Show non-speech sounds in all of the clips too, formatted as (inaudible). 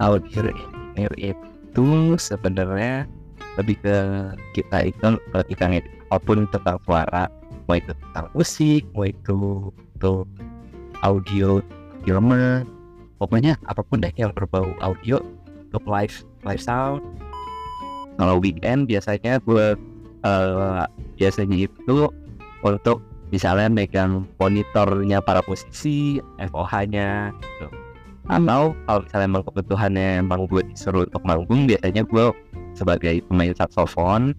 audio engineer itu sebenarnya lebih ke kita itu ketika ngedit apa pun tentang suara mau itu tentang musik mau itu itu audio filmer pokoknya apa pun deh yang berbau audio untuk live live sound kalau weekend biasanya gue uh, biasanya itu untuk misalnya megang monitornya para musisi FOH-nya gitu. Atau kalau misalnya emang kebutuhannya emang gue disuruh untuk manggung biasanya gue sebagai pemain saxophone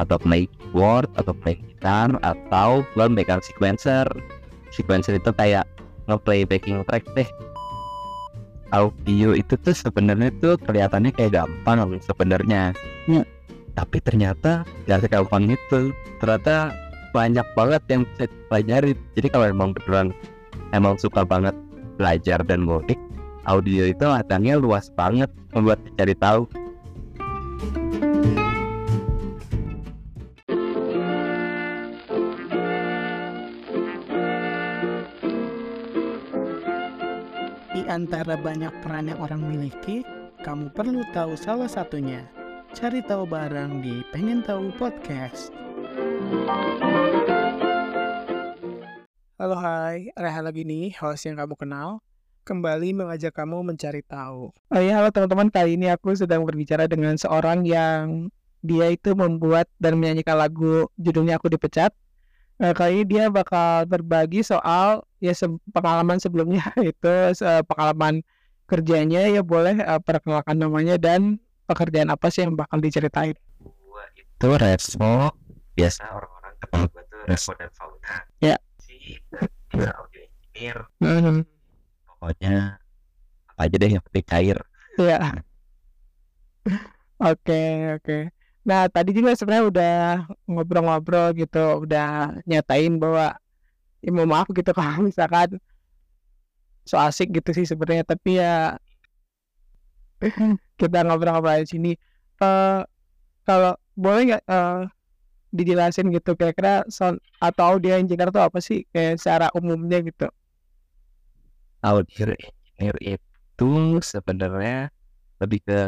atau pemain keyboard atau pemain gitar atau gue megang sequencer. Sequencer itu kayak ngeplay backing track deh. Audio itu tuh sebenarnya tuh kelihatannya kayak gampang sebenarnya. Ya. tapi ternyata gak segampang itu. Ternyata banyak banget yang bisa dipelajari. Jadi kalau emang beneran emang suka banget belajar dan ngulik audio itu ladangnya luas banget membuat dicari tahu Di antara banyak peran yang orang miliki, kamu perlu tahu salah satunya. Cari tahu bareng di Pengen Tahu Podcast. Halo hai, Reha lagi nih, host yang kamu kenal. Kembali mengajak kamu mencari tahu. Oh iya, halo teman-teman, kali ini aku sedang berbicara dengan seorang yang dia itu membuat dan menyanyikan lagu judulnya Aku Dipecat. Nah, kali ini dia bakal berbagi soal ya se pengalaman sebelumnya (laughs) itu se pengalaman kerjanya ya boleh uh, perkenalkan namanya dan pekerjaan apa sih yang bakal diceritain. Gua itu Resmo, biasa orang-orang kenal gue tuh Resmo dan Fauna. Ya. Si audio engineer. Hmm. Pokoknya apa aja deh yang penting cair. Ya. (laughs) Oke, oke. Nah, tadi juga sebenarnya udah ngobrol-ngobrol gitu, udah nyatain bahwa ya mau maaf gitu (laughs) kalau misalkan so asik gitu sih sebenarnya, tapi ya (laughs) kita ngobrol-ngobrol di sini. Uh, kalau boleh nggak uh, dijelasin gitu kira-kira sound atau audio engineer itu apa sih kayak secara umumnya gitu? Audio engineer itu sebenarnya lebih ke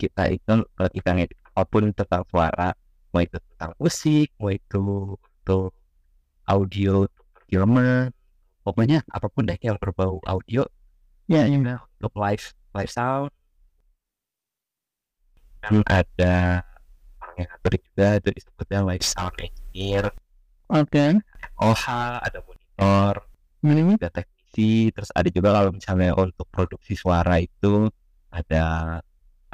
kita itu ketika ngedit apa pun tentang suara mau itu tentang musik mau itu untuk audio filmer pokoknya apa pun deh yang berbau audio Ya, dan ya. juga untuk live live sound kan ada yang ngatur juga itu disebutnya live sound engineer Oke. OH ada monitor Hmm. ada teknisi terus ada juga kalau misalnya untuk produksi suara itu ada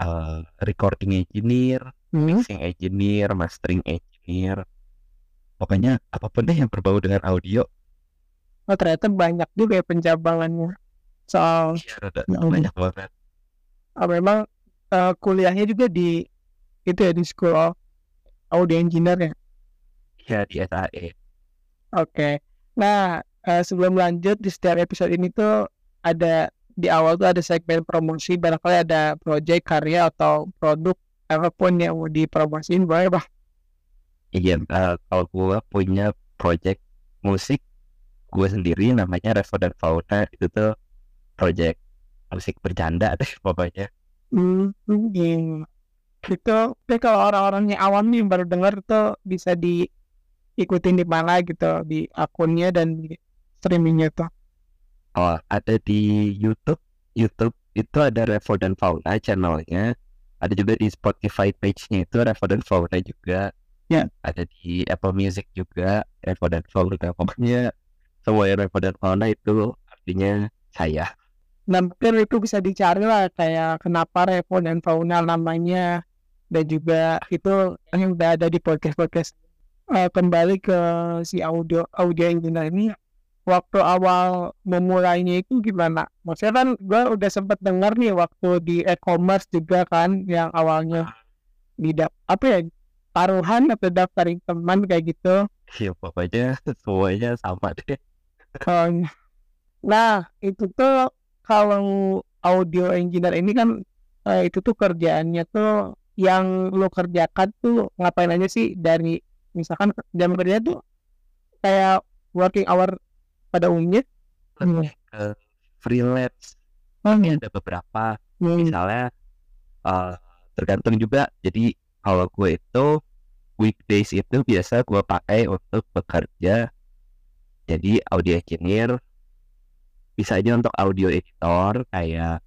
uh, recording engineer Hmm. mixing engineer mastering engineer pokoknya apa pun deh yang berbau dengan audio Oh ternyata banyak juga ya pencabangannya soal ya ada ampun. banyak banget ah, memang eh, kuliahnya juga di itu ya di School of Audio Engineer ya. ya di SAE Oke. Nah sebelum lanjut di setiap episode ini tuh ada di awal tuh ada segmen promosi barangkali ada project karya atau produk apa pun yang mau dipromosiin boleh bang. iya uh, kalau gue punya project musik gue sendiri namanya Revo dan Fauna itu tuh project musik bercanda (laughs) deh pokoknya Hmm, iya. Itu tapi kalau orang-orangnya awam nih baru dengar tuh bisa diikutin di mana gitu di akunnya dan di streamingnya tuh. Oh, ada di YouTube. YouTube itu ada Revo dan Fauna channelnya. Ada juga di Spotify page-nya itu Revo dan Fauna juga. Ya. Ada di Apple Music juga Revo dan Fauna. Pokoknya semua Revo dan Fauna itu artinya saya. Nah mungkin itu bisa dicari lah kayak kenapa Revo dan Fauna namanya dan juga itu yang udah ada di podcast-podcast. Eh, kembali ke si audio audio engineer ini waktu awal memulainya itu gimana? Maksudnya kan gue udah sempet dengar nih waktu di e-commerce juga kan yang awalnya tidak apa ya taruhan atau daftarin teman kayak gitu. Ya pokoknya semuanya sama deh. Um, nah itu tuh kalau audio engineer ini kan eh, itu tuh kerjaannya tuh yang lo kerjakan tuh ngapain aja sih dari misalkan jam kerja tuh kayak working hour pada umumnya Lebih ke freelance. Oh, Ini ada beberapa Hmm. misalnya eh, tergantung juga jadi kalau gue itu weekdays itu biasa gue pakai untuk bekerja jadi audio engineer bisa aja untuk audio editor kayak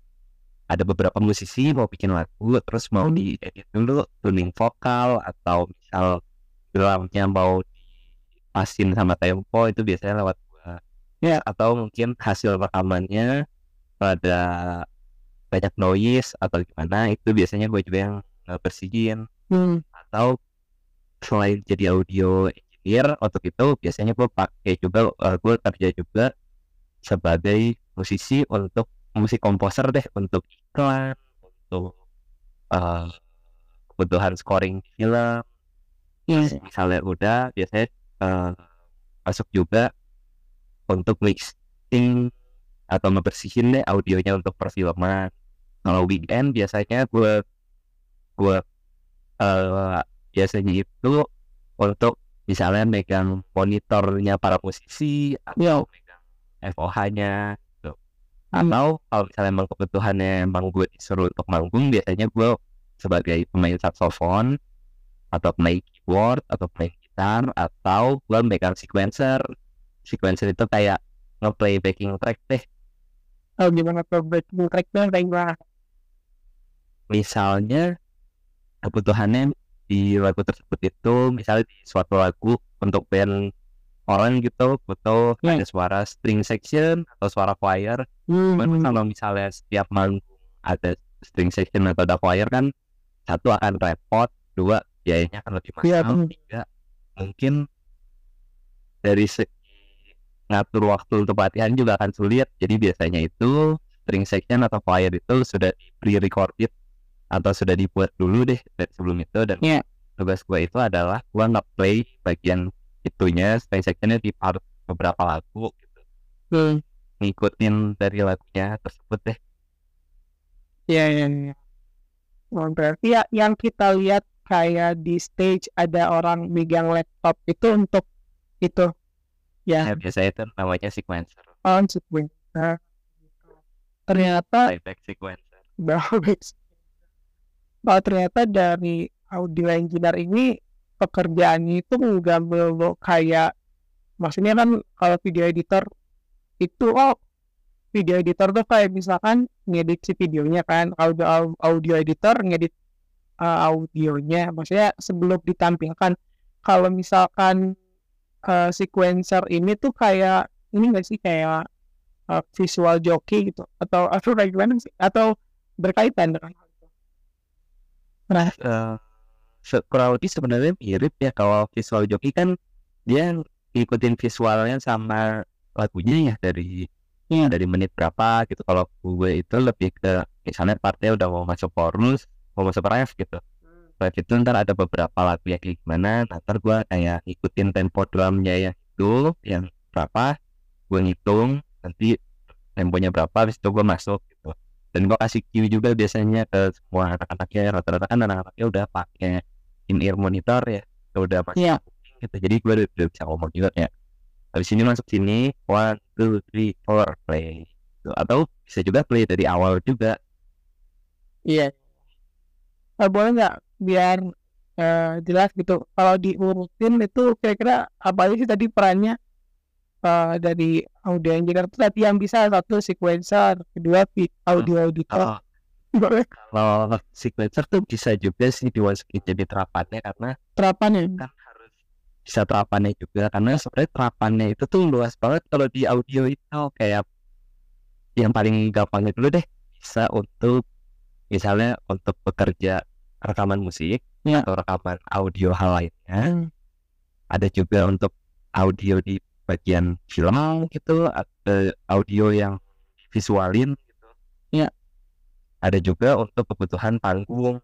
ada beberapa musisi mau bikin lagu terus mau Hmm. diedit dulu tuning vokal atau misal drumnya mau dipasin sama tempo itu biasanya lewat Ya. atau mungkin hasil rekamannya pada banyak noise atau gimana itu biasanya gue juga yang bersihin Hmm. atau selain jadi audio engineer untuk itu biasanya gue pakai juga eh, gue kerja juga sebagai musisi untuk musik komposer deh untuk iklan untuk eh, kebutuhan scoring film Ya. misalnya udah biasanya eh, masuk juga untuk mixing atau ngebersihin deh audionya untuk perfilman kalau weekend biasanya gue gue eh, biasanya itu untuk misalnya megang monitornya para musisi atau megang FOH-nya gitu. Atau kalau misalnya emang kebutuhannya emang gue disuruh untuk manggung biasanya gue sebagai pemain saxophone atau pemain keyboard atau pemain gitar atau gue megang sequencer sequencer itu kayak ngeplay backing track deh Oh, gimana tuh breaking tracknya kayak misalnya kebutuhannya di lagu tersebut itu misalnya di suatu lagu untuk band orang gitu butuh Ya. ada suara string section atau suara choir Hmm. Cuman kalau misalnya setiap manggung ada string section atau ada choir kan satu akan repot dua biayanya akan lebih Iya, mahal bener. tiga mungkin dari ngatur waktu untuk latihan juga akan sulit jadi biasanya itu string section atau choir itu sudah di pre-recorded atau sudah dibuat dulu deh dari sebelum itu dan Iya. tugas gue itu adalah gue nge-play bagian itunya string sectionnya di part beberapa lagu gitu Hmm. ngikutin dari lagunya tersebut deh Iya, iya, iya. Oh, berarti ya yang kita lihat kayak di stage ada orang megang laptop itu untuk itu Ya, ya biasanya itu namanya sequencer, on sequence. Nah, ternyata playback sequencer. (laughs) Oh, ternyata dari audio engineer ini pekerjaannya itu nggak melulu kayak maksudnya kan kalau video editor itu oh video editor tuh kayak misalkan ngedit si videonya kan audio au- audio editor ngedit uh, audionya maksudnya sebelum ditampilkan kalau misalkan uh, sequencer ini tuh kayak ini nggak sih kayak uh, visual jockey gitu atau atau kayak gimana sih atau berkaitan dengan hal itu Eh, se- kurang lebih sebenarnya mirip ya kalau visual jockey kan dia ngikutin visualnya sama lagunya ya dari Iya. dari menit berapa gitu. Kalau gue itu lebih ke misalnya partnya udah mau masuk chorus, mau masuk ref gitu. Ref itu ntar ada beberapa lagu yang kayak gimana, nah, ntar gue kayak ngikutin tempo drumnya yang itu, yang berapa, gue ngitung nanti temponya berapa, habis itu gue masuk gitu. Dan gue kasih cue juga biasanya ke semua anak-anaknya, rata-rata kan anak-anaknya udah pakai in-ear monitor ya, udah masuk Iya. gitu. Jadi gue udah, udah bisa ngomong juga ya. Habis ini masuk sini, one, two, three, four, play. Gitu. Atau bisa juga play dari awal juga. Iya. Eh, boleh nggak biar eh, jelas gitu. Kalau diurutin itu kira-kira apa aja sih tadi perannya eh, dari audio engineer itu tadi yang bisa satu sequencer, kedua audio editor. Oh, Boleh kalau sequencer tuh bisa juga sih dimasukin jadi terapannya karena terapannya. kan harus bisa terapannya juga karena sebenarnya terapannya itu tuh luas banget kalau di audio itu kayak yang paling gampangnya dulu deh bisa untuk misalnya untuk bekerja rekaman musik Ya. atau rekaman audio hal lainnya Hmm. ada juga untuk audio di bagian film gitu ada audio yang visualin gitu Ya. ada juga untuk kebutuhan panggung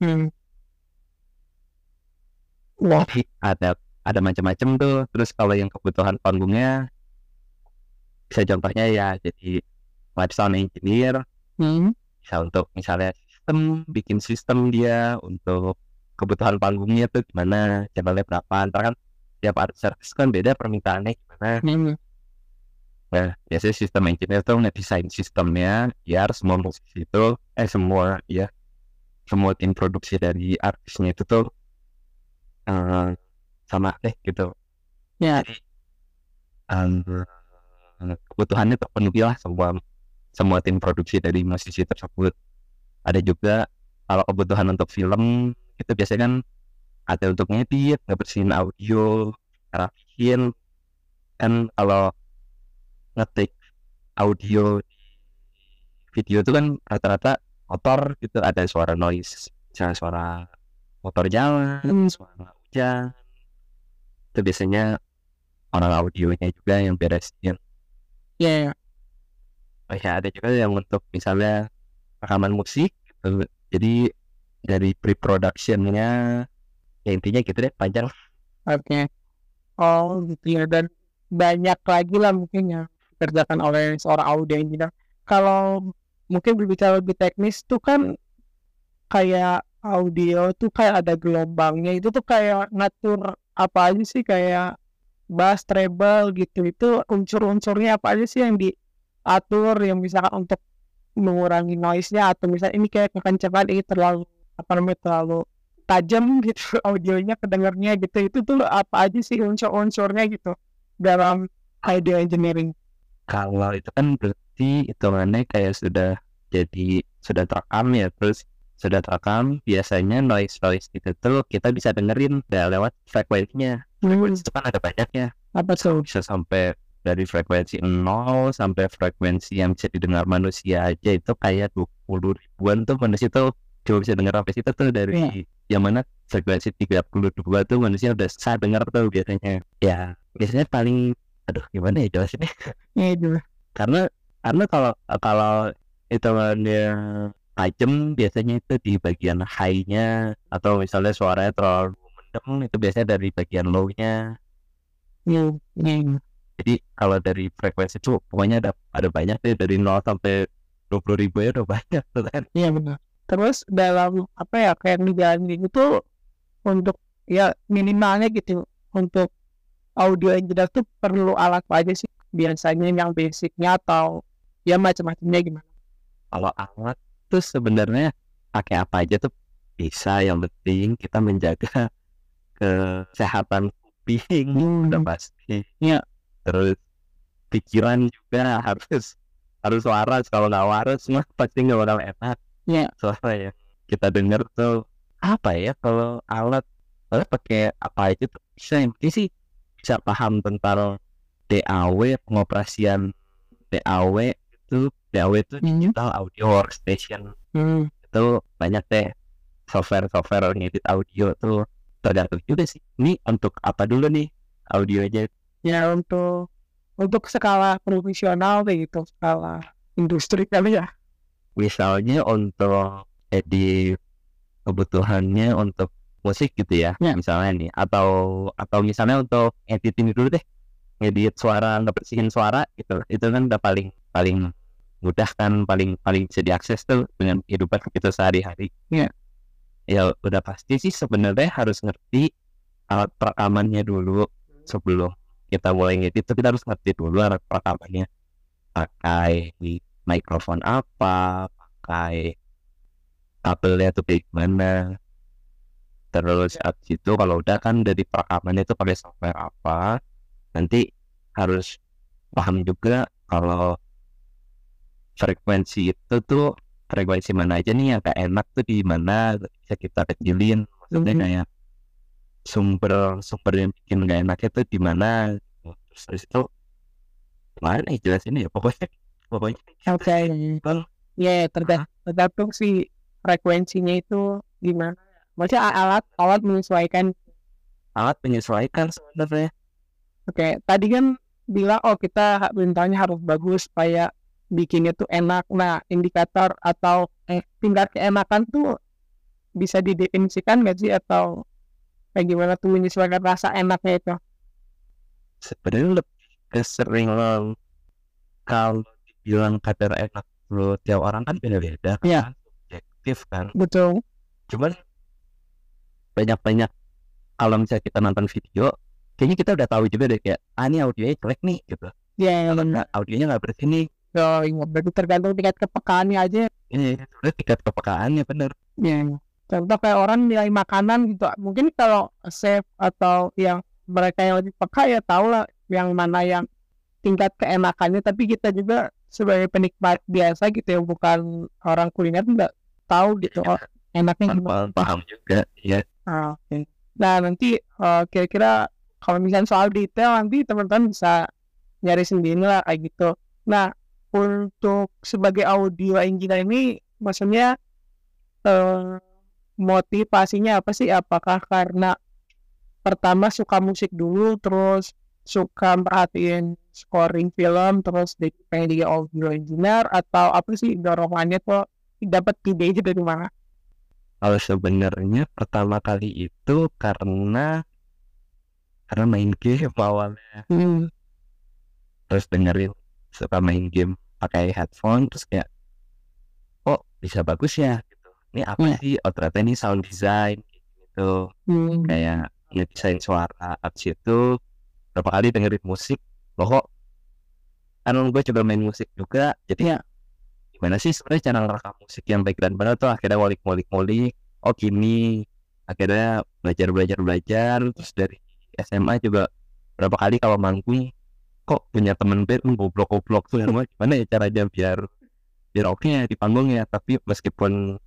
Hmm. Wah, ada ada macam-macam tuh terus kalau yang kebutuhan panggungnya bisa contohnya ya jadi live sound engineer hmm. bisa untuk misalnya sistem bikin sistem dia untuk kebutuhan panggungnya tuh gimana channelnya berapa ntar kan tiap artis artis kan beda permintaannya gimana Hmm. Nah, biasanya sistem engineer tuh ngedesain sistemnya biar semua musisi itu, eh semua ya, semua tim produksi dari artisnya itu tuh eh, sama deh gitu. Ya. Jadi em, kebutuhannya terpenuhi lah semua semua tim produksi dari musisi tersebut. Ada juga kalau kebutuhan untuk film itu biasanya kan ada untuk ngedit, ngebersihin audio, rapihin. Kan kalau ngetik audio di video itu kan rata-rata motor gitu ada suara noise, misalnya suara motor jalan, Hmm. suara hujan. Itu biasanya orang audionya juga yang beresin. Ya, ya. Oh ya ada juga yang untuk misalnya rekaman musik. Jadi dari pre-productionnya ya intinya gitu deh panjang. Oke. Oh, gitu ya. Dan banyak lagi lah mungkin yang dikerjakan oleh seorang audio engineer. Kalau mungkin berbicara lebih teknis tuh kan kayak audio tuh kayak ada gelombangnya itu tuh kayak ngatur apa aja sih kayak bass, treble gitu itu unsur-unsurnya apa aja sih yang diatur yang misalkan untuk mengurangi noise-nya atau misalnya ini kayak kekencangan ini terlalu apa namanya terlalu tajam (laughs) gitu audionya kedengarnya gitu. Itu tuh apa aja sih unsur-unsurnya gitu dalam audio engineering? Kalau itu kan berarti hitungannya kayak sudah jadi sudah terekam ya terus sudah terekam biasanya noise noise itu tuh kita bisa dengerin udah lewat frekuensinya frekuensi itu kan ada banyaknya. Apa tuh? Bisa sampai dari frekuensi 0 sampai frekuensi yang bisa didengar manusia aja itu kayak 20 ribuan tuh manusia tuh cuma bisa dengar sampai situ tuh dari yang mana frekuensi 32 tuh manusia udah bisa dengar tuh biasanya. Ya biasanya paling aduh gimana ya jelasinnya? Ya itu karena karena kalau kalau hitungannya tajam biasanya itu di bagian high-nya atau misalnya suaranya terlalu mendem itu biasanya dari bagian low-nya. Ya, ya. Jadi kalau dari frekuensi itu pokoknya ada ada banyak deh dari 0 sampai 20 ribu ya udah banyak tuh kan Iya benar. Terus dalam apa ya kayak ngejalanin itu untuk ya minimalnya gitu untuk audio engineer tuh perlu alat apa aja sih biasanya yang basicnya atau ya macam-macamnya gimana? kalau alat tuh sebenarnya pakai apa aja tuh bisa yang penting kita menjaga (laughs) kesehatan kuping udah pasti Iya. Terus pikiran juga harus harus waras. Kalau nggak waras mah pasti nggak bakal enak. Iya. soalnya ya kita dengar tuh apa ya kalau alat alat pakai apa aja tuh? Bisa yang penting sih bisa paham tentang DAW pengoperasian DAW itu. DAW itu digital audio workstation. Hmm. itu banyak deh software-software ngedit audio tuh. Tergantung juga sih ini untuk apa dulu nih audionya Ya untuk untuk skala profesional kayak gitu skala industri kali ya. misalnya untuk edit kebutuhannya untuk musik gitu ya, Ya. misalnya nih atau atau misalnya untuk edit ini dulu deh ngedit suara ngebersihin suara gitu itu kan udah paling paling mudah kan paling paling bisa diakses tuh dengan kehidupan kita sehari-hari Ya. ya udah pasti sih sebenarnya harus ngerti alat perekamannya dulu sebelum kita mulai ngedit tuh kita harus ngerti dulu alat perekamannya pakai mikrofon apa pakai kabelnya tuh kayak gimana. Terus abis itu kalau udah kan dari perekamannya itu pakai software apa nanti harus paham juga kalau frekuensi itu tuh frekuensi mana aja nih yang gak enak tuh di mana bisa kita kecilin. Maksudnya Mhm. kayak sumber sumber yang bikin gak enaknya tuh di mana terus habis itu gimana nih jelasinnya ya pokoknya pokoknya Oke. Bang. Ya tergantung, tergantung si frekuensinya itu gimana. Maksudnya alat alat menyesuaikan. alat menyesuaikan sebenarnya Oke, tadi kan bilang oh kita bintangnya harus bagus supaya bikinnya tuh enak. Nah indikator atau eh tingkat keenakan tuh bisa didefinisikan nggak sih atau kayak gimana tuh menyesuaikan rasa enaknya itu? sebenarnya lebih ke sering em, kalau dibilang kadar enak lo tiap orang kan beda-beda kan Iya. subjektif kan Betul. cuman banyak-banyak kalau misalnya kita nonton video kayaknya kita udah tahu juga deh kayak ah ini audionya jelek nih gitu Ya, kalau nggak audionya nggak bersih nih oh, iya, berarti tergantung tingkat kepekaannya aja. ini sebenarnya tingkat kepekaannya bener Ya. Contoh kayak orang nilai makanan gitu. Mungkin kalau chef atau yang mereka yang lebih peka ya tahu lah yang mana yang tingkat keenakannya. Tapi kita juga sebagai penikmat biasa gitu ya, bukan orang kuliner nggak tahu gitu oh, enaknya gimana. paham, juga ya Ah, oke. Nah nanti eh, kira-kira kalau misalnya soal detail nanti teman-teman bisa nyari sendiri lah kayak gitu. Nah untuk sebagai audio engineer ini maksudnya eh, motivasinya apa sih? Apakah karena pertama suka musik dulu, terus suka merhatiin scoring film, terus di- pengen jadi audio engineer atau apa sih dorongannya tuh dapat ide itu dari mana? kalau sebenarnya pertama kali itu karena karena main game awalnya Hmm. terus dengerin suka main game pakai headphone terus kayak oh bisa bagus ya ini apa Iya. sih oh ternyata ini sound design gitu Hmm. kayak ngedesain suara abis itu berapa kali dengerin musik loh kok kan gue coba main musik juga jadi Iya. gimana sih sebenarnya cara ngerekam musik yang baik dan benar tuh akhirnya ngulik ngulik ngulik oh gini akhirnya belajar belajar belajar terus dari SMA juga berapa kali kalau manggung kok punya temen band goblok goblok tuh yang gimana ya caranya biar biar oke ya di panggung ya tapi meskipun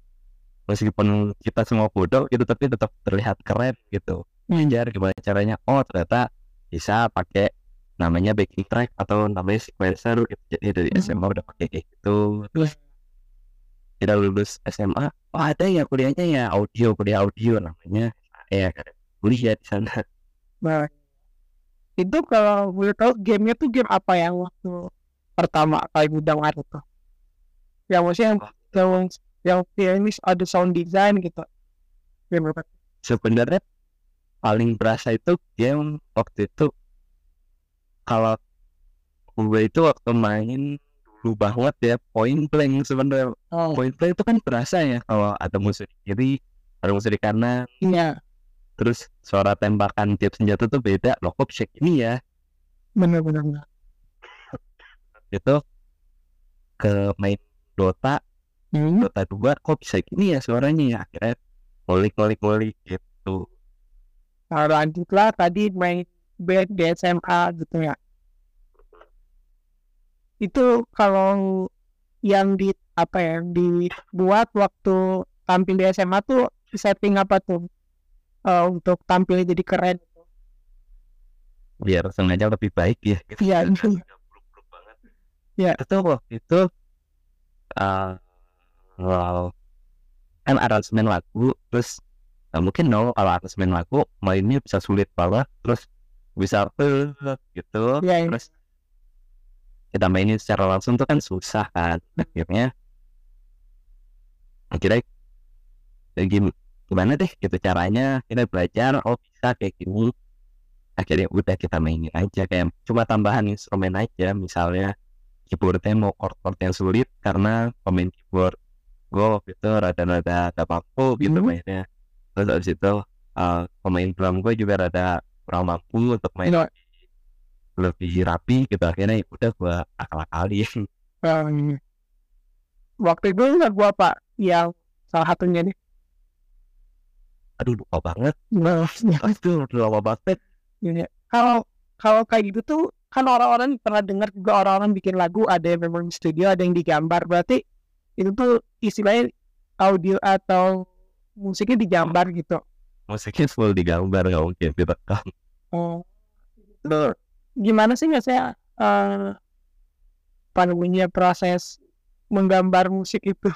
meskipun kita semua bodoh gitu tapi tetap terlihat keren gitu. Hmm. belajar gimana caranya oh ternyata bisa pakai namanya backing track atau namanya sequencer gitu. Jadi dari Hmm. SMA udah pakai kayak gitu. Terus? Kita lulus SMA oh ada ya kuliahnya ya audio kuliah audio namanya. Ya kuliah di sana. Nah, itu kalau boleh tahu gamenya tuh game apa yang waktu pertama kali udah ngaruh tuh? Yang maksudnya yang yang yang ini ada sound design gitu. Apa? sebenarnya paling berasa itu game waktu itu kalau gue itu waktu main dulu banget ya point blank sebenarnya Oh, point blank itu kan berasa ya kalau ada musuh di kiri ada musuh di kanan iya, terus suara tembakan tiap senjata tuh beda loh kok bisa gini ya benar-benar. benar. itu ke main Dota Hmm. Dota 2 kok bisa gini ya suaranya ya akhirnya ngulik ngulik ngulik gitu Nah, lanjutlah tadi main band di SMA gitu ya. Itu kalau yang di apa ya dibuat waktu tampil di SMA tuh setting apa tuh Eh, untuk tampil jadi keren? biar sengaja lebih baik ya gitu. Iya. (laughs) Iya. itu waktu itu uh, wow, kan aransemen lagu terus nggak mungkin dong kalau aransemen lagu mainnya bisa sulit banget terus bisa eh, gitu. Iya, iya. terus kita mainin secara langsung tuh kan susah kan akhirnya. Akhirnya ya gim- gimana deh gitu caranya kita belajar oh bisa kayak gini. Akhirnya udah kita mainin aja kayak cuma tambahan instrumen aja misalnya keyboardnya mau chord-chord yang sulit karena pemain keyboard gue waktu itu rada-rada gak mampu gitu Hmm. mainnya terus habis itu uh, pemain drum gue juga rada kurang mampu untuk main Iya. lebih rapi gitu akhirnya ya udah gue akal-akalin Um, waktu itu lagu apa yang salah satunya nih? aduh lupa banget Nah, oh, itu udah lama banget Iya. Kalau kalau kayak gitu tuh kan orang-orang pernah dengar juga orang-orang bikin lagu ada yang memang di studio ada yang digambar berarti itu tuh istilahnya audio atau musiknya digambar gitu. musiknya full digambar nggak mungkin direkam Oh. Itu gimana sih nggak saya eh apa namanya proses menggambar musik itu?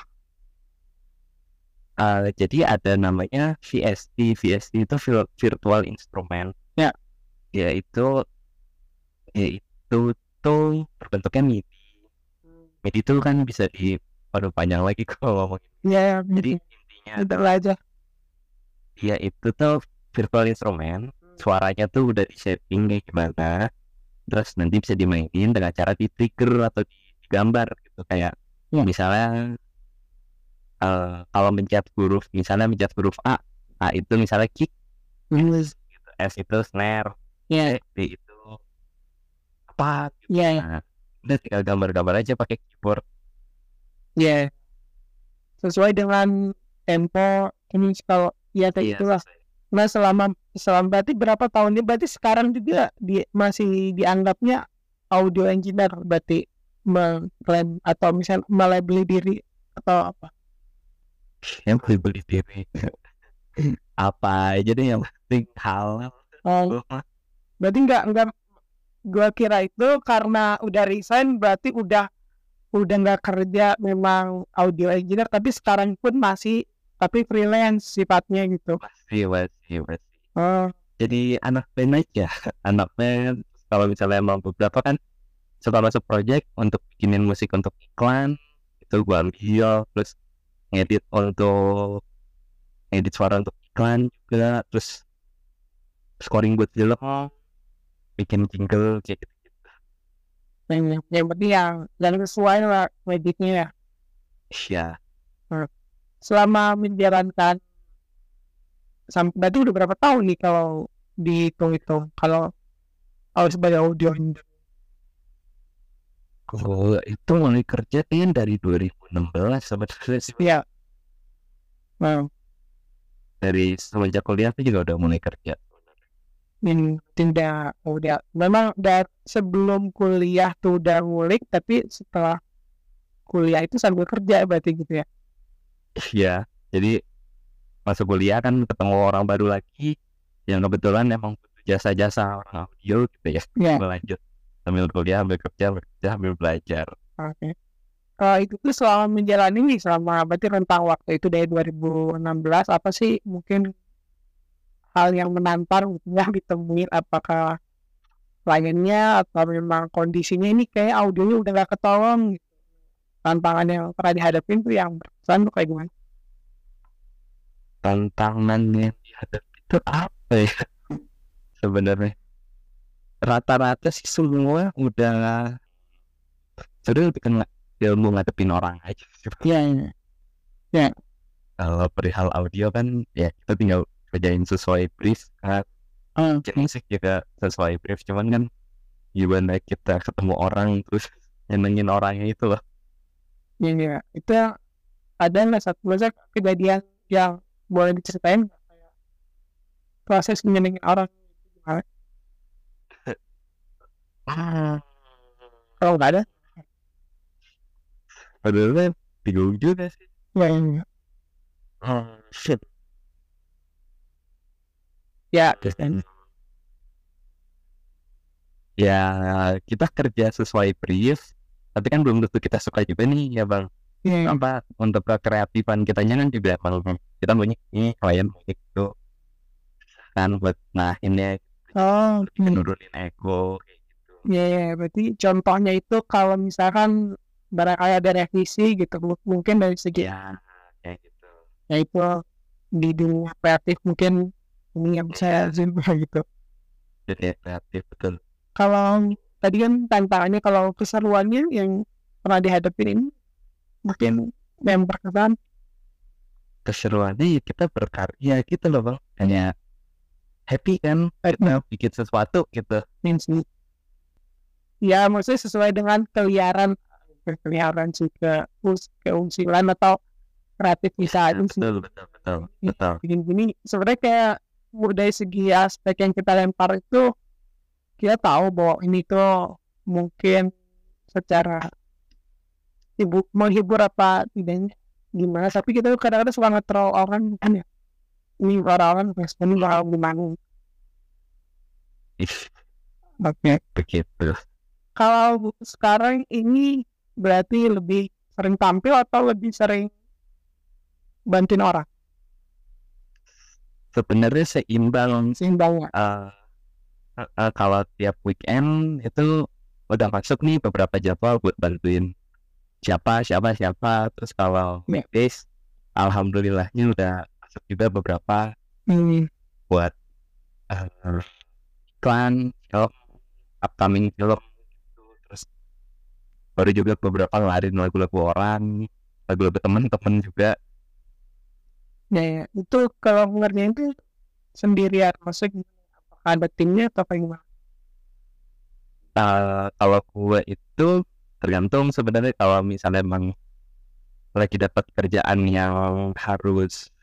Uh, jadi ada namanya VST VST itu vir- virtual instrument Ya. yaitu yaitu tuh berbentuknya MIDI MIDI itu kan bisa di waduh panjang lagi kalau ngomongin. Ya, jadi jadi intinya itu aja. dia itu tuh virtual instrument. Suaranya tuh udah di setting kayak gimana. Terus nanti bisa dimainin dengan cara di trigger atau di, digambar gitu. Kayak Ya. misalnya eh, kalau mencet huruf misalnya mencet huruf A. A itu misalnya kick. Gitu. S itu snare. Ya, D itu apa gitu. Iya, iya. Nah, udah tinggal gambar-gambar aja pakai keyboard Iya. Sesuai dengan tempo ini kalau ya kayak Iya, itulah. Nah selama selama berarti berapa tahunnya berarti sekarang juga di, masih dianggapnya audio engineer berarti mengklaim atau misal melabeli diri atau apa? yang beli beli diri apa aja deh yang penting halal Oh, berarti nggak nggak gua kira itu karena udah resign berarti udah udah nggak kerja memang audio engineer tapi sekarang pun masih tapi freelance sifatnya gitu. masih masih masih Oh, jadi anak band aja anak band kalau misalnya emang beberapa kan setelah masuk project untuk bikinin musik untuk iklan itu gua ambil terus ngedit untuk ngedit suara untuk iklan juga terus scoring buat film bikin jingle kayak gitu yang yang penting yang yang sesuai lah mediknya ya. ya Selama menjalankan sampai berarti udah berapa tahun nih kalau dihitung-hitung? Kalau kalau sebagai audio kalau itu mulai kerja kan dari 2016 sebenarnya sih Iya. Nah, dari semenjak kuliah tuh juga udah mulai kerja ini tidak udah memang dari sebelum kuliah tuh udah ngulik tapi setelah kuliah itu sambil kerja berarti gitu ya Iya, jadi masuk kuliah kan ketemu orang baru lagi yang kebetulan emang butuh jasa-jasa orang audio gitu ya. Gue lanjut sambil kuliah, sambil kerja, sambil kerja, sambil belajar. oke Eh, itu tuh selama menjalani nih selama berarti rentang waktu itu dari 2016 apa sih mungkin hal yang menantang gitu ya ditemuin apakah kliennya atau memang kondisinya ini kayak audionya udah gak ketolong gitu. tantangan yang pernah dihadapin tuh yang berkesan tuh kayak gimana Tantangan yang dihadapi itu apa ya? Sebenarnya rata-rata sih semua udah sudah lebih kena ilmu ngadepin orang aja. Iya, iya. Kalau perihal audio kan ya kita tinggal kerjain sesuai brief kan. Hmm. Bikin musik juga sesuai brief cuman kan gimana kita ketemu orang terus (laughs) nyenengin orangnya itu loh Iya, iya. itu yang ada nggak satu masa kejadian yang boleh diceritain proses menyenangkan orang gimana? Kalau nggak ada, padahal bingung juga sih ya, ya, ya. oh, shit ya kan. ya kita kerja sesuai brief tapi kan belum tentu kita suka juga nih ya bang Iya, apa untuk kreatifan kitanya kan juga emang kita maunya ini klien gitu kan buat nah ini Oh, hmm. nurunin ego kayak gitu ya, ya. Berarti contohnya itu kalau misalkan barangkali ada revisi gitu, mungkin dari segi ya kayak gitu ya itu di dunia kreatif mungkin yang saya simpah (laughs) gitu. jadi kreatif betul. Kalau tadi kan tantangannya kalau keseruannya yang pernah dihadapin ini mungkin yang berkesan keseruannya ya kita berkarya gitu loh bang. Hanya happy kan kita bikin sesuatu gitu. Means ya maksudnya sesuai dengan keliaran keliaran us- keungsilan atau kreatif sih. betul betul betul betul. bikin gini sebenarnya kayak dari segi aspek yang kita lempar itu kita tahu bahwa ini tuh mungkin secara ibu menghibur apa tidaknya gimana. Tapi kita tuh kadang-kadang suka nge-troll orang kan ya. Ini orang-orang respon bakal gimana. Oke. Begitu. Kalau sekarang ini berarti lebih sering tampil atau lebih sering bantuin orang sebenarnya seimbang seimbang eh, eh, eh, kalau tiap weekend itu udah masuk nih beberapa jadwal buat bantuin siapa siapa siapa terus kalau Ya. weekdays alhamdulillahnya udah masuk juga beberapa hmm. buat eh, iklan film upcoming film gitu. terus baru juga beberapa ngelarin lagu-lagu orang lagu-lagu temen-temen juga Ya, ya. itu kalau ngerjain itu sendirian, maksudnya apakah ada timnya atau apa gimana? uh, kalau gue itu tergantung sebenarnya kalau misalnya emang lagi dapat kerjaan yang harus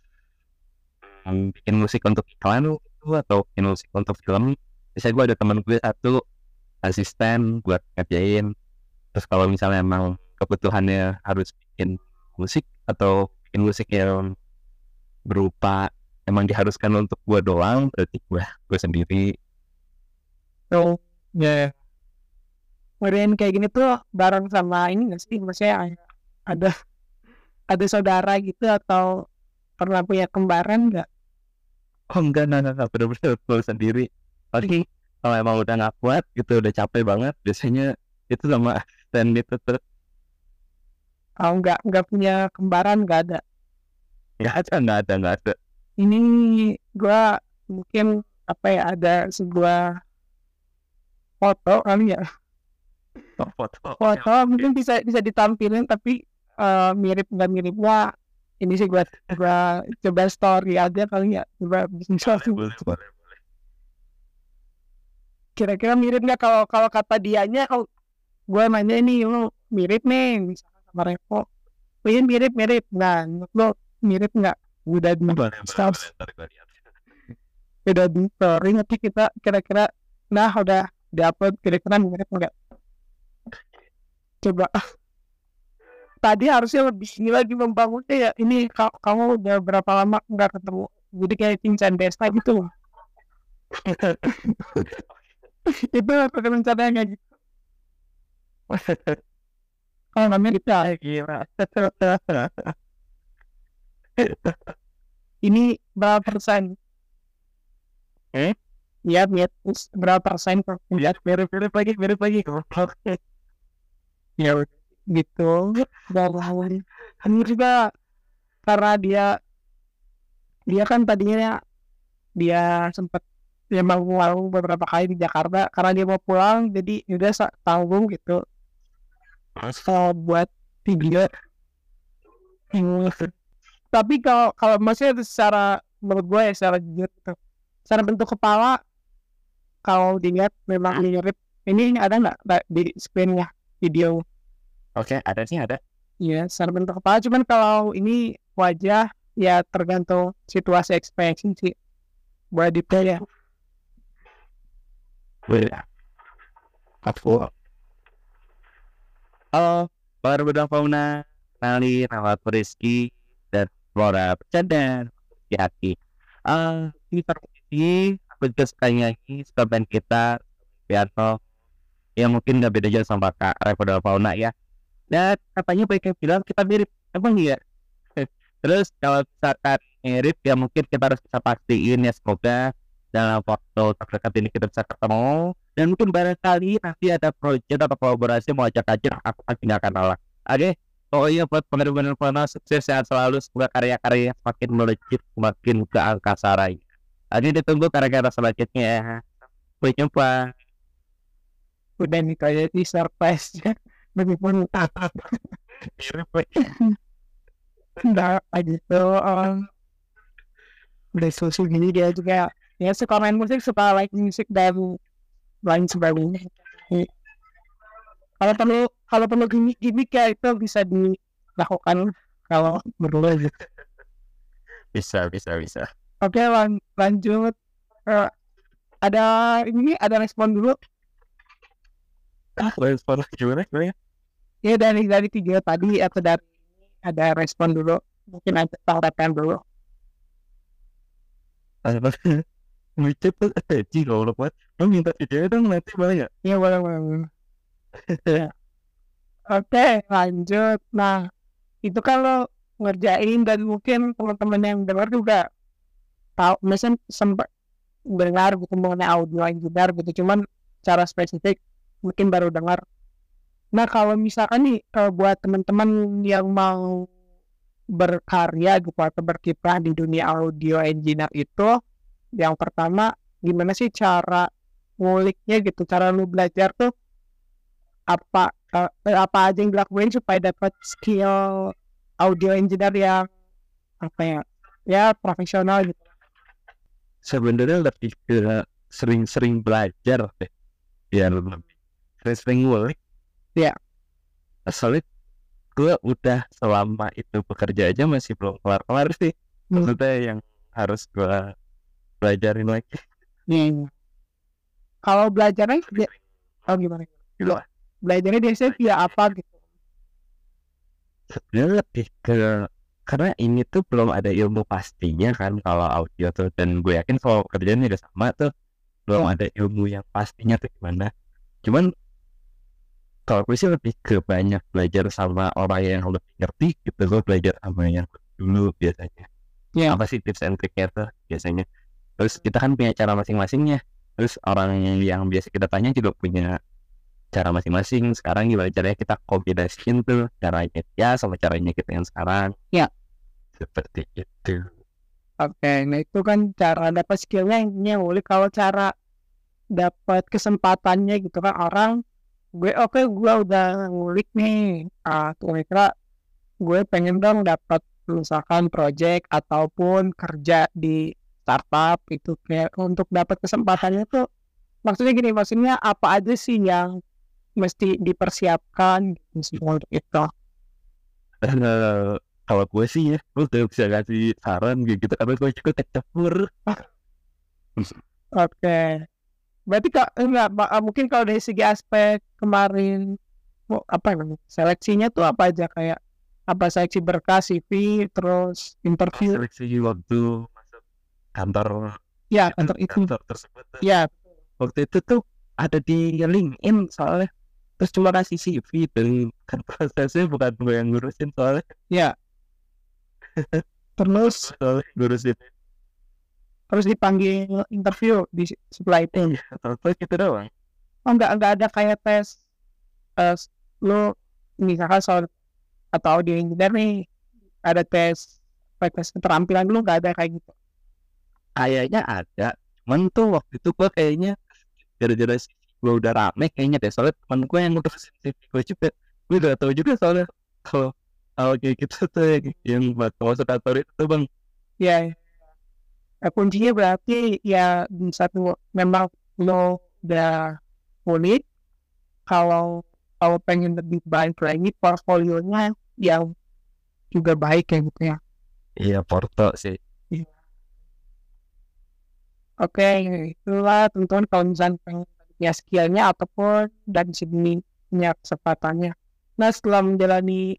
um, bikin musik untuk iklan itu atau bikin musik untuk film biasanya gue ada teman gue satu asisten buat ngerjain terus kalau misalnya emang kebutuhannya harus bikin musik atau bikin musik yang berupa emang diharuskan untuk gue doang berarti gue gue sendiri oh ya yeah. Kemudian kayak gini tuh bareng sama ini gak sih maksudnya ada ada saudara gitu atau pernah punya kembaran nggak? Oh enggak, enggak, enggak, bener-bener gue sendiri. Paling kalau emang udah nggak kuat gitu, udah capek banget, biasanya itu sama (laughs) stand itu terus. Oh enggak, enggak punya kembaran nggak ada? Nggak ada, nggak ada, nggak ada. Ini gua mungkin apa ya ada sebuah foto kali ya Oh, foto. Foto mungkin bisa bisa ditampilin tapi uh, mirip nggak mirip wah ini sih gua gua coba story aja kali ya coba bikin story. Boleh, boleh, boleh. Kira-kira mirip nggak kalau kalau kata dianya kalau gua nanya ini lu mirip nih misalnya sama Revo. Oh iya mirip mirip. Nah lo mirip nggak? Gua lihat. udah di story nanti kita kira-kira nah udah diupload kira-kira mirip nggak? coba tadi harusnya lebih ini lagi membangunnya ya ini ka- kamu udah berapa lama nggak ketemu jadi kayak Vincent Desta gitu (laughs) itu apa rencananya kayak gitu oh namanya kita Gila. (laughs) ini berapa persen? Eh? Lihat, lihat berapa persen kok? Lihat, mirip-mirip lagi, mirip lagi. Ya gitu. Lawan. Ini juga karena dia dia kan tadinya dia sempat dia mau pulang beberapa kali di Jakarta karena dia mau pulang jadi udah tanggung gitu. Uh, buat video tapi kalau kalau maksudnya secara menurut gue ya secara jujur gitu secara bentuk kepala kalau dilihat memang mirip ini ada nggak di screennya video Oke, ada sih, ada. Iya, secara bentuk kepala. Cuman kalau ini wajah ya tergantung situasi ekspresi sih. Buat detail ya. Boleh. Aku. Halo, baru berdua fauna. Nama aku Rizky dan Flora bercanda di hati. Uh, di ini aku juga suka nyanyi, suka band kita, piano. Ya mungkin nggak beda jauh sama Kak Revo Fauna ya. Dan katanya banyak yang bilang kita mirip. Emang iya? (laughs) Terus kalau misalkan mirip ya mungkin kita harus bisa pastiin ya semoga dalam waktu terdekat ini kita bisa ketemu dan mungkin barangkali nanti ada project atau kolaborasi mau ajak aja aku pasti akan nolak oke oh iya buat benar-benar sukses sehat selalu semoga karya-karya semakin melejit semakin ke angkasa raya oke ditunggu karya-karya selanjutnya ya sampai jumpa Udah nih kayak di surprise ya. Meskipun mirip Wei. enggak gitu. Um, udah sosial gini dia juga ya suka main musik, suka like musik dan lain sebagainya. Kalau perlu kalau perlu gimmick gimmick ya itu bisa dilakukan kalau perlu gitu. bisa bisa bisa. Oke lan lanjut. Eh, ada ini ada respon dulu. Ah respon gimana gimana? Ya dari dari tiga tadi atau dari ada respon dulu. Mungkin ada tanggapan dulu. Apa? (laughs) Wicet tuh Ji kalau buat. Lo minta video dong nanti boleh gak? ya boleh boleh boleh. (laughs) oke lanjut. Nah itu kalau ngerjain dan mungkin teman-teman yang dengar juga tahu misalnya sempat dengar gitu mengenai audio engineer gitu cuman cara spesifik mungkin baru dengar nah kalau misalkan nih eh, buat teman-teman yang mau berkarya gitu atau berkiprah di dunia audio engineer itu yang pertama gimana sih cara nguliknya gitu? Cara lu belajar tuh apa eh, apa aja yang dilakuin supaya dapat skill audio engineer yang apa ya ya profesional gitu Sebenarnya lebih ke sering-sering belajar deh Ya lebih sering ngulik Iya. soalnya gue udah selama itu bekerja aja masih belum kelar-kelar sih Hmm. maksudnya yang harus gue pelajarin lagi Nih. Kalau belajarnya dia, oh gimana? gitu Belajarnya biasanya via apa gitu? sebenarnya lebih ke karena ini tuh belum ada ilmu pastinya kan kalau audio tuh dan gue yakin kalau kerjaan juga sama tuh belum Ya. ada ilmu yang pastinya tuh gimana cuman kalau gue sih lebih ke banyak belajar sama orang yang lebih ngerti gitu gue belajar sama yang dulu biasanya Ya. apa sih tips and triknya tuh biasanya terus kita kan punya cara masing-masingnya terus orang yang biasa kita tanya juga punya cara masing-masing. Sekarang gimana caranya kita kombinasiin tuh? Caranya dia sama caranya kita yang sekarang. Ya. seperti itu. Oke, nah itu kan cara dapat skillnya yang ngulik kalau cara dapat kesempatannya gitu kan orang gue oke gue udah ngulik nih. Ah kira-kira gue pengen dong dapat misalkan project ataupun kerja di startup itu kayak untuk dapat kesempatannya tuh maksudnya gini maksudnya apa aja sih yang mesti dipersiapkan semua untuk itu. Eh, kalau gue sih ya gue udah bisa kasih saran gitu karena gue juga kecebur Oke. Berarti kak enggak eh, mungkin kalau dari segi aspek kemarin oh, apa namanya? Seleksinya tuh apa aja? Kayak apa seleksi berkas CV terus interview? Seleksi waktu masuk kantor? Ya kantor itu. kantor tersebut ya. Waktu itu tuh ada di LinkedIn soalnya terus cuma kasih CV dan kan prosesnya bukan gue yang ngurusin soalnya. Ya. Terus soalnya ngurusin. terus dipanggil interview di setelah itu. Ya terus gitu doang. Oh enggak enggak ada kayak tes eh lo misalkan soal atau audio engineer nih ada tes tes keterampilan lu nggak ada kayak gitu? Kayaknya ada. Cuman tuh waktu itu gue kayaknya gara-gara CV gue udah rame kayaknya deh soalnya teman gue yang ngurusin CV gue juga. Gue udah tahu juga soalnya kalau kalau kayak gitu tuh yang, yang buat kantor itu tuh bang. Ya ya, kuncinya berarti ya satu memang lo udah unik kalau kalau pengen lebih baik lagi portfolionya yang juga baik kayak gitu ya. Iya Porto sih. Oke itulah teman-teman kalau misalnya pengen punya skillnya ataupun dari segi punya kesempatannya. Nah setelah menjalani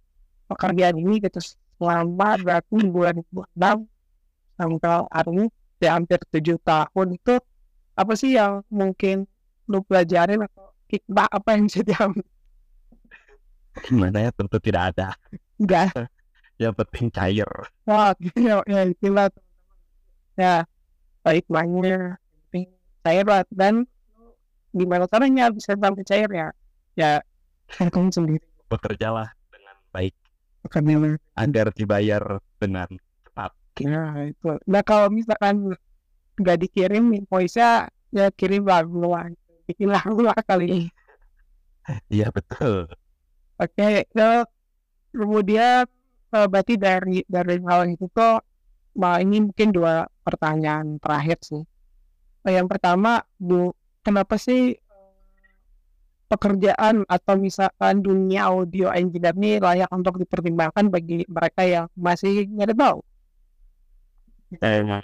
pekerjaan ini gitu selama berarti 2006 sampai hari ini ya hampir tujuh tahun itu apa sih yang mungkin lu pelajarin atau hikmah apa yang bisa diambil? Gimana ya? Tentu tidak ada. Enggak. (laughs) Yang penting cair. Wah ya, ya itulah. Teman-teman ya hikmahnya penting cair lah dan gimana caranya bisa sampai cair ya ya (laughs) kamu sendiri bekerjalah dengan baik bukan agar dibayar dengan cepat Nah itu. Nah kalau misalkan nggak dikirim invoice-nya, ya kirim lagu lah. Bikin lagu lah kali ini. (laughs) iya betul Oke, nah, kemudian eh, berarti dari dari hal itu tuh, nah ini mungkin dua pertanyaan terakhir sih. Yang pertama, Bu, kenapa sih eh, pekerjaan atau misalkan dunia audio engineer ini layak untuk dipertimbangkan bagi mereka yang masih nyari tahu? Emang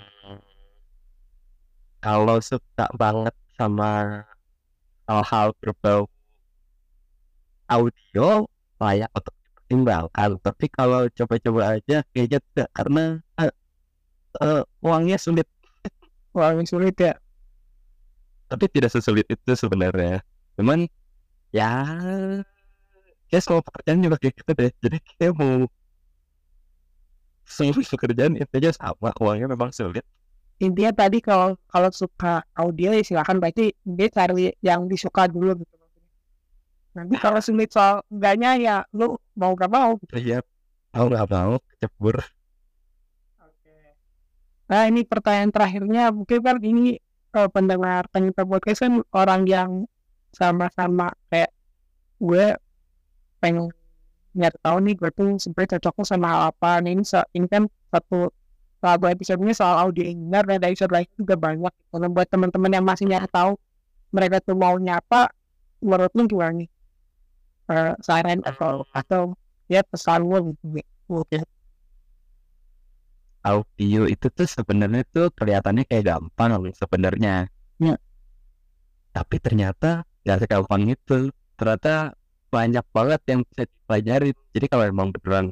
kalau suka banget sama hal-hal berbau audio layak untuk dipertimbangkan tapi kalau coba-coba aja kayaknya tidak karena eh, eh, uangnya sulit ini sulit ya. Tapi tidak sesulit itu sebenarnya. Cuman ya ya semua pekerjaan juga kayak gitu deh. Jadi kayak mau semua (laughs) pekerjaan intinya sama uangnya memang sulit. Intinya tadi kalau kalau suka audio ya silakan. Berarti dia cari yang disuka dulu gitu. Nanti kalau sulit soal enggaknya ya lu mau gak mau. Iya mau nggak mau kecebur. Nah ini pertanyaan terakhirnya. Mungkin kan ini eh, pendengar pendengar podcast kan orang yang sama-sama kayak gue pengen nyari tahu nih gue tuh sebenarnya cocoknya sama hal apa. Nah, ini ini kan satu satu episodenya soal audio engineer dan episode lain juga banyak. Karena buat teman-teman yang masih nyari tahu mereka tuh maunya apa menurut lu gimana nih? Uh, saran atau atau ya pesan lu gitu. mungkin audio itu tuh sebenarnya tuh kelihatannya kayak gampang sebenarnya. Ya. tapi ternyata nggak segampang itu. Ternyata banyak banget yang bisa dipelajari jadi kalau emang beneran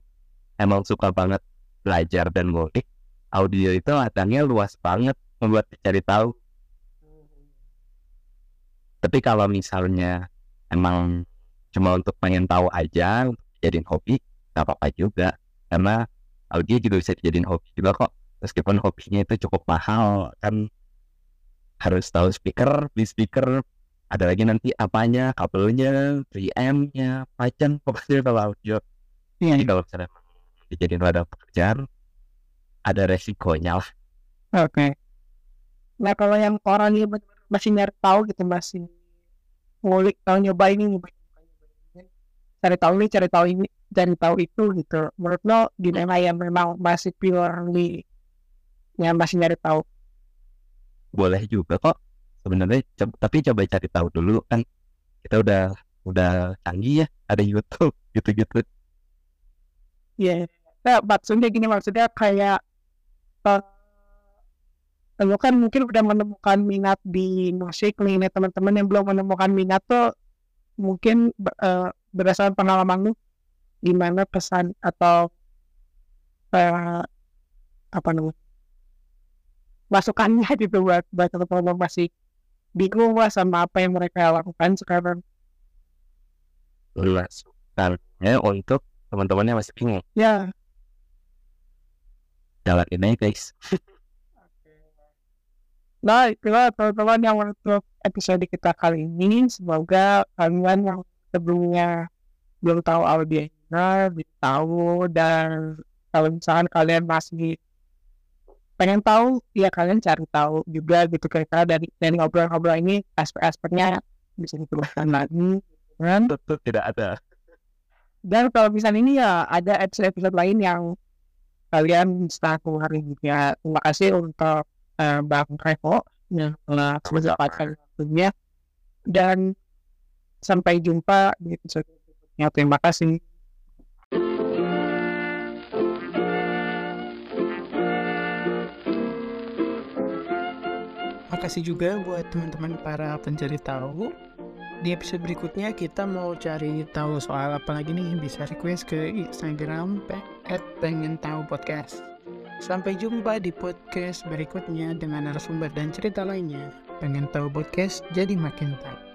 emang suka banget belajar dan ngulik audio itu ladangnya luas banget membuat dicari tahu. Tapi kalau misalnya emang cuma untuk pengen tahu aja jadiin hobi nggak apa-apa juga. Karena audio juga bisa dijadiin hobi juga kok. Meskipun hobinya itu cukup mahal kan harus tahu speaker beli speaker ada lagi nanti apanya kabelnya preamp-nya pacan pokoknya (laughs) kalau audio. Iya. Jadi kalau misalnya dijadiin ladang pekerjaan ada resikonya lah. Oke. Nah kalau yang orang bener-bener masih nyari tahu gitu masih ngulik tahu nyoba ini nyoba ini, ini. cari tahu ini cari tahu ini cari tahu itu gitu. Menurut lo gimana yang memang masih purely yang masih nyari tahu? Boleh juga kok. Sebenarnya co- tapi coba cari tahu dulu kan. Kita udah udah canggih ya ada YouTube (laughs) gitu-gitu. Iya, nah, maksudnya gini maksudnya kayak eh lo kan mungkin udah menemukan minat di musik nih, teman-teman yang belum menemukan minat tuh mungkin eh, berdasarkan pengalaman lu gimana pesan atau eh, apa namanya masukannya (laughs) gitu buat buat teman-teman masih bingung lah sama apa yang mereka lakukan sekarang. Masukannya untuk teman-teman yang masih bingung. Ya. Jalanin aja guys. (laughs) Nah, itulah teman-teman yang menutup episode kita kali ini. Semoga kalian yang sebelumnya belum tahu audionya, bisa tahu dan kalau misalkan kalian masih pengen tahu, ya kalian cari tahu juga gitu kira-kira dari dari ngobrol-ngobrol ini aspek-aspeknya bisa diteruskan lagi, gitu kan? tentu tidak ada Dan kalau misalnya ini ya ada episode-episode lain yang kalian bisa keluarin juga. Terima kasih untuk eh, Bang Revo yang telah menyempatkan waktunya. Dan sampai jumpa di episode berikutnya. Terima kasih. Makasih juga buat teman-teman para pencari tahu. Di episode berikutnya kita mau cari tahu soal apa lagi nih bisa request ke Instagram at pengen tahu podcast. Sampai jumpa di podcast berikutnya dengan narasumber dan cerita lainnya. Pengen tahu podcast jadi makin tahu.